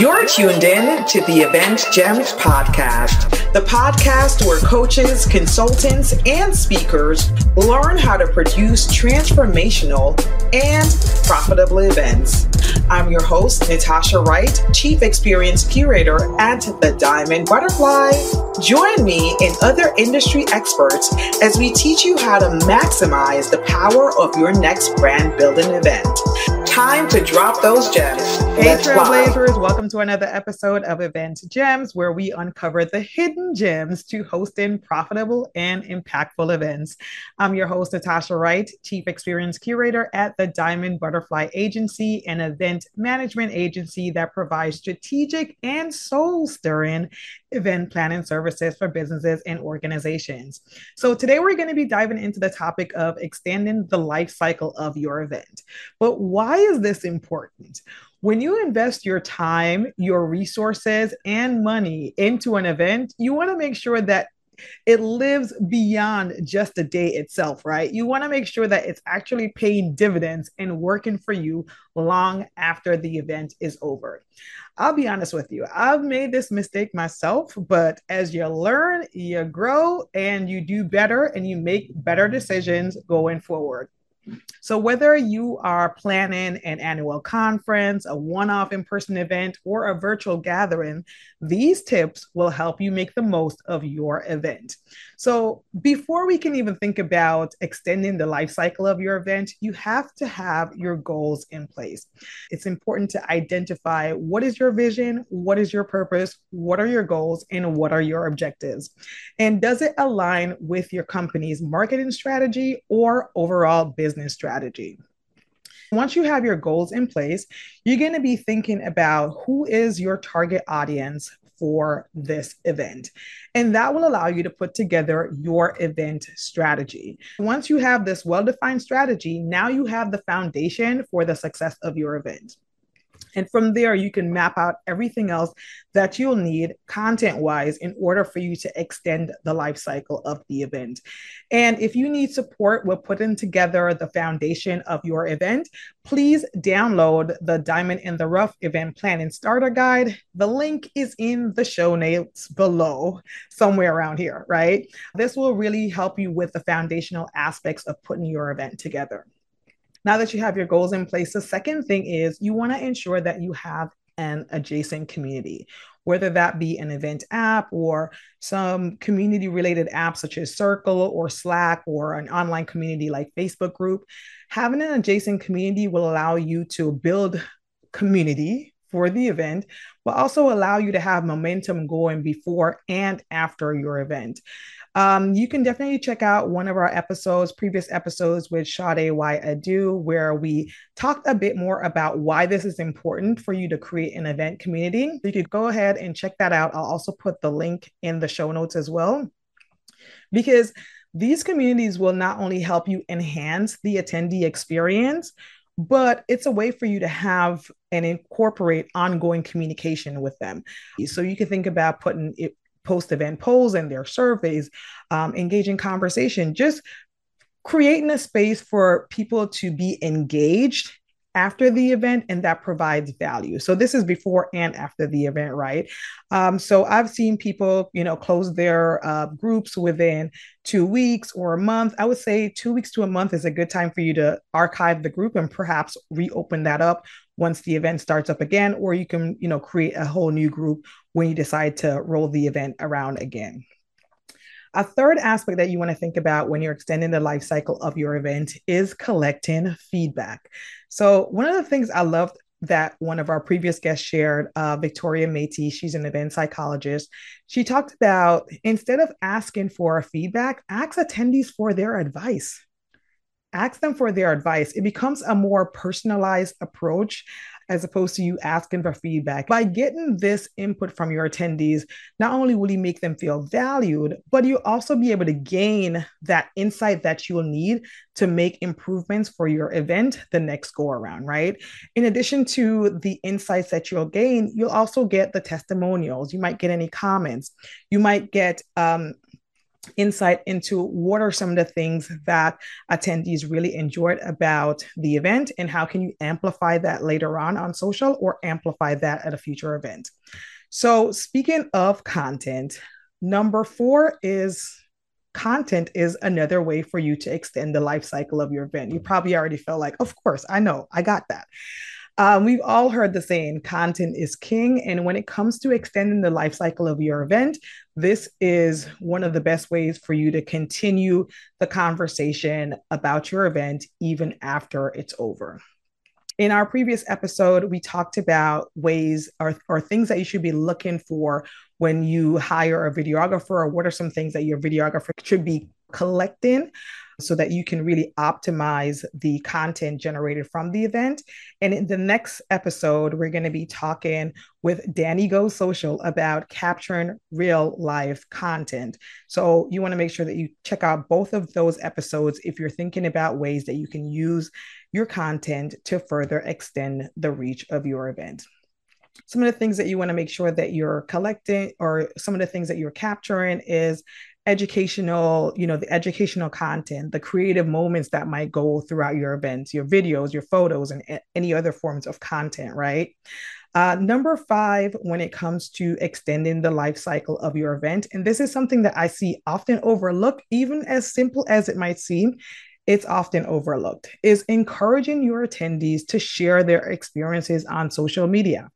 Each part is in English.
You're tuned in to the Event Gems podcast, the podcast where coaches, consultants, and speakers learn how to produce transformational and profitable events. I'm your host, Natasha Wright, Chief Experience Curator at the Diamond Butterfly. Join me and other industry experts as we teach you how to maximize the power of your next brand building event. Time to drop those gems. Hey, Trailblazers, welcome to another episode of Event Gems, where we uncover the hidden gems to hosting profitable and impactful events. I'm your host, Natasha Wright, Chief Experience Curator at the Diamond Butterfly Agency, an event management agency that provides strategic and soul stirring event planning services for businesses and organizations. So, today we're going to be diving into the topic of extending the life cycle of your event. But why is this important? When you invest your time, your resources, and money into an event, you want to make sure that it lives beyond just the day itself, right? You want to make sure that it's actually paying dividends and working for you long after the event is over. I'll be honest with you, I've made this mistake myself, but as you learn, you grow and you do better and you make better decisions going forward. So, whether you are planning an annual conference, a one off in person event, or a virtual gathering, these tips will help you make the most of your event. So, before we can even think about extending the life cycle of your event, you have to have your goals in place. It's important to identify what is your vision, what is your purpose, what are your goals, and what are your objectives. And does it align with your company's marketing strategy or overall business strategy? Once you have your goals in place, you're going to be thinking about who is your target audience for this event. And that will allow you to put together your event strategy. Once you have this well defined strategy, now you have the foundation for the success of your event. And from there, you can map out everything else that you'll need content wise in order for you to extend the life cycle of the event. And if you need support with putting together the foundation of your event, please download the Diamond in the Rough event planning starter guide. The link is in the show notes below, somewhere around here, right? This will really help you with the foundational aspects of putting your event together. Now that you have your goals in place, the second thing is you want to ensure that you have an adjacent community, whether that be an event app or some community related apps such as Circle or Slack or an online community like Facebook group. Having an adjacent community will allow you to build community for the event, but also allow you to have momentum going before and after your event. Um, you can definitely check out one of our episodes, previous episodes with Sade Y Adu, where we talked a bit more about why this is important for you to create an event community. You could go ahead and check that out. I'll also put the link in the show notes as well. Because these communities will not only help you enhance the attendee experience, but it's a way for you to have and incorporate ongoing communication with them. So you can think about putting it, post event polls and their surveys, um, engaging conversation, just creating a space for people to be engaged after the event and that provides value. So this is before and after the event right? Um, so i've seen people you know close their uh, groups within two weeks or a month. I would say two weeks to a month is a good time for you to archive the group and perhaps reopen that up once the event starts up again or you can you know create a whole new group when you decide to roll the event around again. A third aspect that you want to think about when you're extending the life cycle of your event is collecting feedback. So, one of the things I loved that one of our previous guests shared, uh, Victoria Métis, she's an event psychologist. She talked about instead of asking for feedback, ask attendees for their advice. Ask them for their advice. It becomes a more personalized approach as opposed to you asking for feedback. By getting this input from your attendees, not only will you make them feel valued, but you'll also be able to gain that insight that you'll need to make improvements for your event the next go around, right? In addition to the insights that you'll gain, you'll also get the testimonials. You might get any comments. You might get um, insight into what are some of the things that attendees really enjoyed about the event and how can you amplify that later on on social or amplify that at a future event. So, speaking of content, number four is content is another way for you to extend the life cycle of your event. You probably already felt like, of course, I know, I got that. Um, we've all heard the saying, content is king. And when it comes to extending the life cycle of your event, this is one of the best ways for you to continue the conversation about your event even after it's over. In our previous episode, we talked about ways or, or things that you should be looking for when you hire a videographer, or what are some things that your videographer should be collecting so that you can really optimize the content generated from the event. And in the next episode, we're going to be talking with Danny Go Social about capturing real life content. So you want to make sure that you check out both of those episodes if you're thinking about ways that you can use your content to further extend the reach of your event some of the things that you want to make sure that you're collecting or some of the things that you're capturing is educational, you know, the educational content, the creative moments that might go throughout your events, your videos, your photos, and any other forms of content, right? Uh, number five, when it comes to extending the life cycle of your event, and this is something that I see often overlooked, even as simple as it might seem, it's often overlooked, is encouraging your attendees to share their experiences on social media.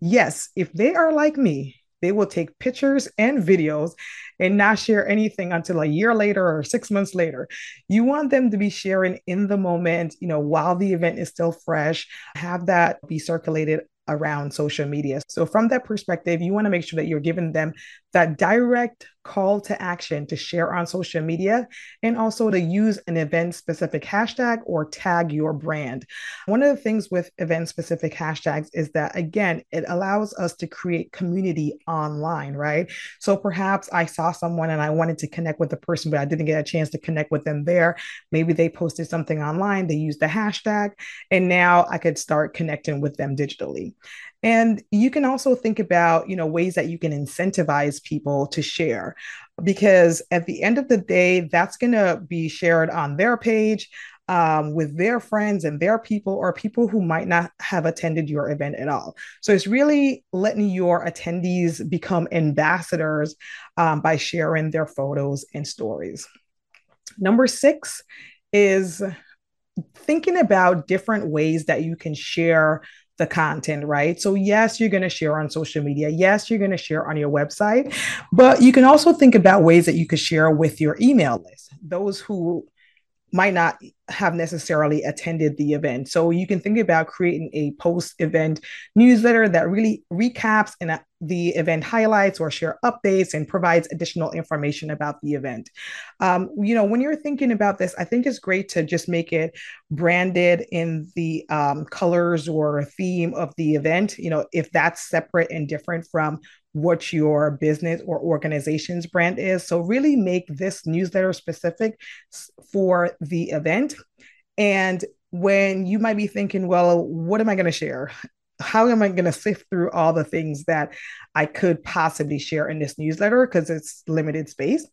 Yes, if they are like me, they will take pictures and videos and not share anything until a year later or six months later. You want them to be sharing in the moment, you know, while the event is still fresh, have that be circulated around social media. So, from that perspective, you want to make sure that you're giving them that direct call to action to share on social media and also to use an event specific hashtag or tag your brand. One of the things with event specific hashtags is that, again, it allows us to create community online, right? So, perhaps I saw someone and I wanted to connect with the person, but I didn't get a chance to connect with them there. Maybe they posted something online, they used the hashtag, and now I could start connecting with them digitally. And you can also think about, you know, ways that you can incentivize people to share because at the end of the day, that's going to be shared on their page um, with their friends and their people or people who might not have attended your event at all. So it's really letting your attendees become ambassadors um, by sharing their photos and stories. Number six is thinking about different ways that you can share the content, right? So, yes, you're going to share on social media. Yes, you're going to share on your website, but you can also think about ways that you could share with your email list, those who might not have necessarily attended the event. So you can think about creating a post event newsletter that really recaps and uh, the event highlights or share updates and provides additional information about the event. Um, you know, when you're thinking about this, I think it's great to just make it branded in the um, colors or theme of the event. You know, if that's separate and different from what your business or organization's brand is. So, really make this newsletter specific for the event. And when you might be thinking, well, what am I going to share? How am I going to sift through all the things that I could possibly share in this newsletter because it's limited space?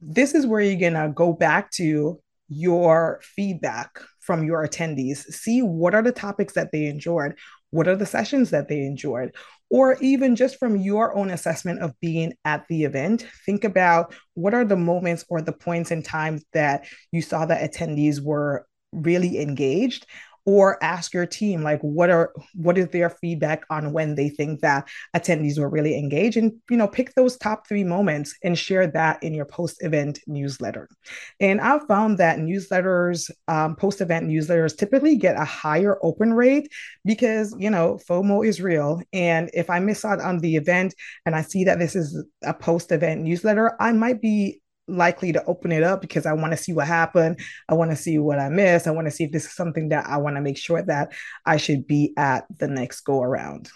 This is where you're going to go back to your feedback from your attendees. See what are the topics that they enjoyed? What are the sessions that they enjoyed? Or even just from your own assessment of being at the event, think about what are the moments or the points in time that you saw that attendees were really engaged or ask your team like what are what is their feedback on when they think that attendees were really engaged and you know pick those top three moments and share that in your post event newsletter. And i've found that newsletters um, post event newsletters typically get a higher open rate because you know fomo is real. And if i miss out on the event and i see that this is a post event newsletter i might be likely to open it up because I want to see what happened. I want to see what I missed. I want to see if this is something that I want to make sure that I should be at the next go around.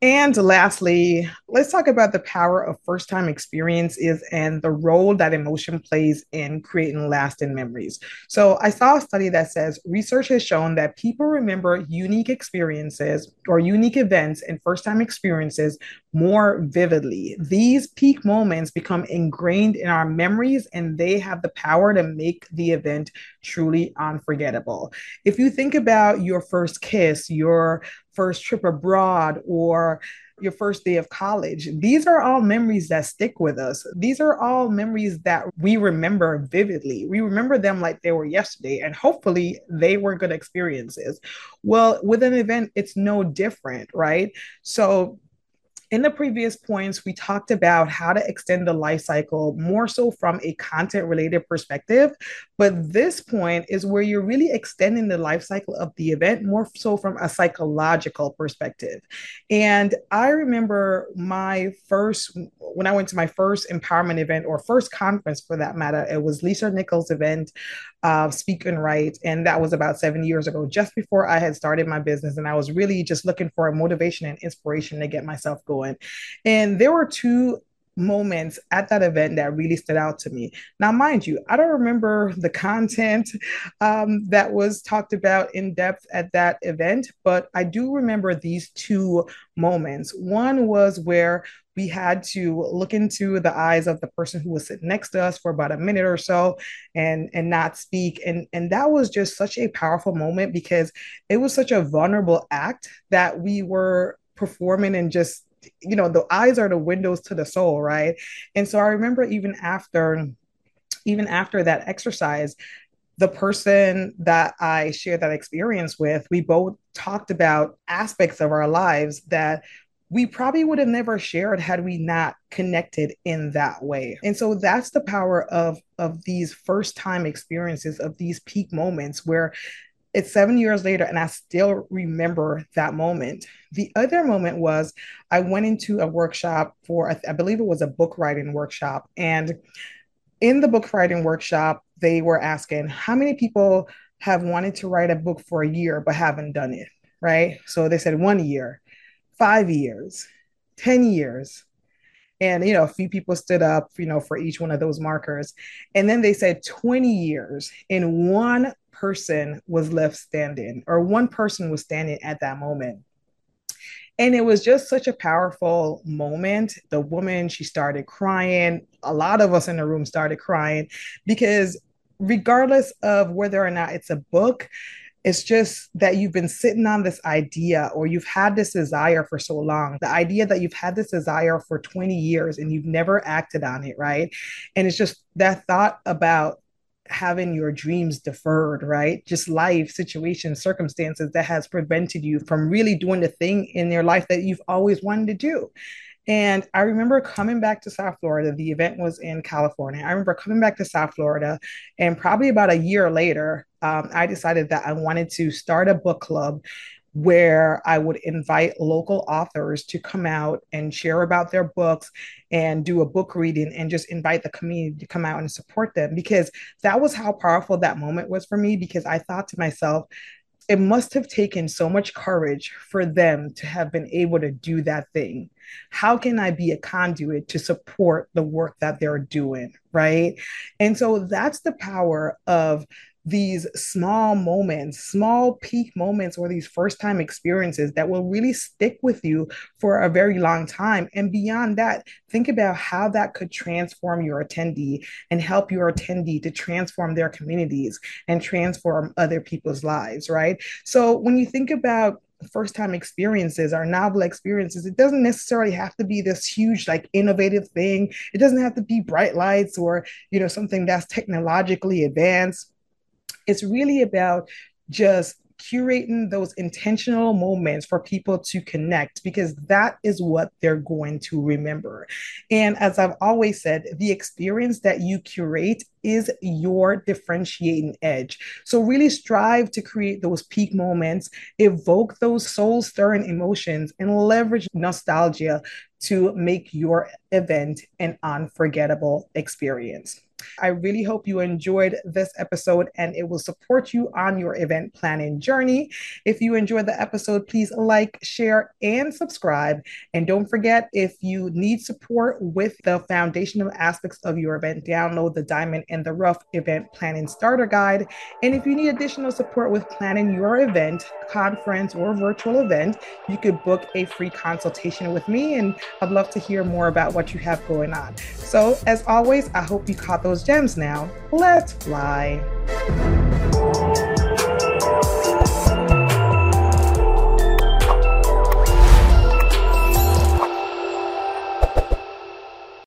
And lastly, let's talk about the power of first time experiences and the role that emotion plays in creating lasting memories. So, I saw a study that says research has shown that people remember unique experiences or unique events and first time experiences more vividly. These peak moments become ingrained in our memories and they have the power to make the event truly unforgettable. If you think about your first kiss, your first trip abroad or your first day of college. These are all memories that stick with us. These are all memories that we remember vividly. We remember them like they were yesterday, and hopefully they were good experiences. Well, with an event, it's no different, right? So in the previous points, we talked about how to extend the life cycle more so from a content related perspective. But this point is where you're really extending the life cycle of the event more so from a psychological perspective. And I remember my first, when I went to my first empowerment event or first conference for that matter, it was Lisa Nichols' event of Speak and Write. And that was about seven years ago, just before I had started my business. And I was really just looking for a motivation and inspiration to get myself going. And there were two moments at that event that really stood out to me. Now, mind you, I don't remember the content um, that was talked about in depth at that event, but I do remember these two moments. One was where we had to look into the eyes of the person who was sitting next to us for about a minute or so and and not speak and and that was just such a powerful moment because it was such a vulnerable act that we were performing and just you know the eyes are the windows to the soul right and so i remember even after even after that exercise the person that I shared that experience with, we both talked about aspects of our lives that we probably would have never shared had we not connected in that way. And so that's the power of of these first time experiences of these peak moments where it's 7 years later and I still remember that moment. The other moment was I went into a workshop for I believe it was a book writing workshop and in the book writing workshop they were asking how many people have wanted to write a book for a year but haven't done it, right? So they said 1 year five years, 10 years. And, you know, a few people stood up, you know, for each one of those markers. And then they said 20 years, in one person was left standing, or one person was standing at that moment. And it was just such a powerful moment. The woman, she started crying. A lot of us in the room started crying because, regardless of whether or not it's a book, it's just that you've been sitting on this idea or you've had this desire for so long. The idea that you've had this desire for 20 years and you've never acted on it, right? And it's just that thought about having your dreams deferred, right? Just life, situations, circumstances that has prevented you from really doing the thing in your life that you've always wanted to do. And I remember coming back to South Florida. The event was in California. I remember coming back to South Florida, and probably about a year later, um, I decided that I wanted to start a book club where I would invite local authors to come out and share about their books and do a book reading and just invite the community to come out and support them because that was how powerful that moment was for me because I thought to myself, it must have taken so much courage for them to have been able to do that thing. How can I be a conduit to support the work that they're doing? Right. And so that's the power of these small moments, small peak moments, or these first time experiences that will really stick with you for a very long time. And beyond that, think about how that could transform your attendee and help your attendee to transform their communities and transform other people's lives, right? So when you think about first time experiences or novel experiences it doesn't necessarily have to be this huge like innovative thing it doesn't have to be bright lights or you know something that's technologically advanced it's really about just curating those intentional moments for people to connect because that is what they're going to remember. And as I've always said, the experience that you curate is your differentiating edge. So really strive to create those peak moments, evoke those soul stirring emotions, and leverage nostalgia to make your event an unforgettable experience. I really hope you enjoyed this episode and it will support you on your event planning journey. If you enjoyed the episode, please like, share, and subscribe. And don't forget, if you need support with the foundational aspects of your event, download the Diamond in the Rough Event Planning Starter Guide. And if you need additional support with planning your event, conference, or virtual event, you could book a free consultation with me. And I'd love to hear more about what you have going on. So, as always, I hope you caught those gems now. Let's fly.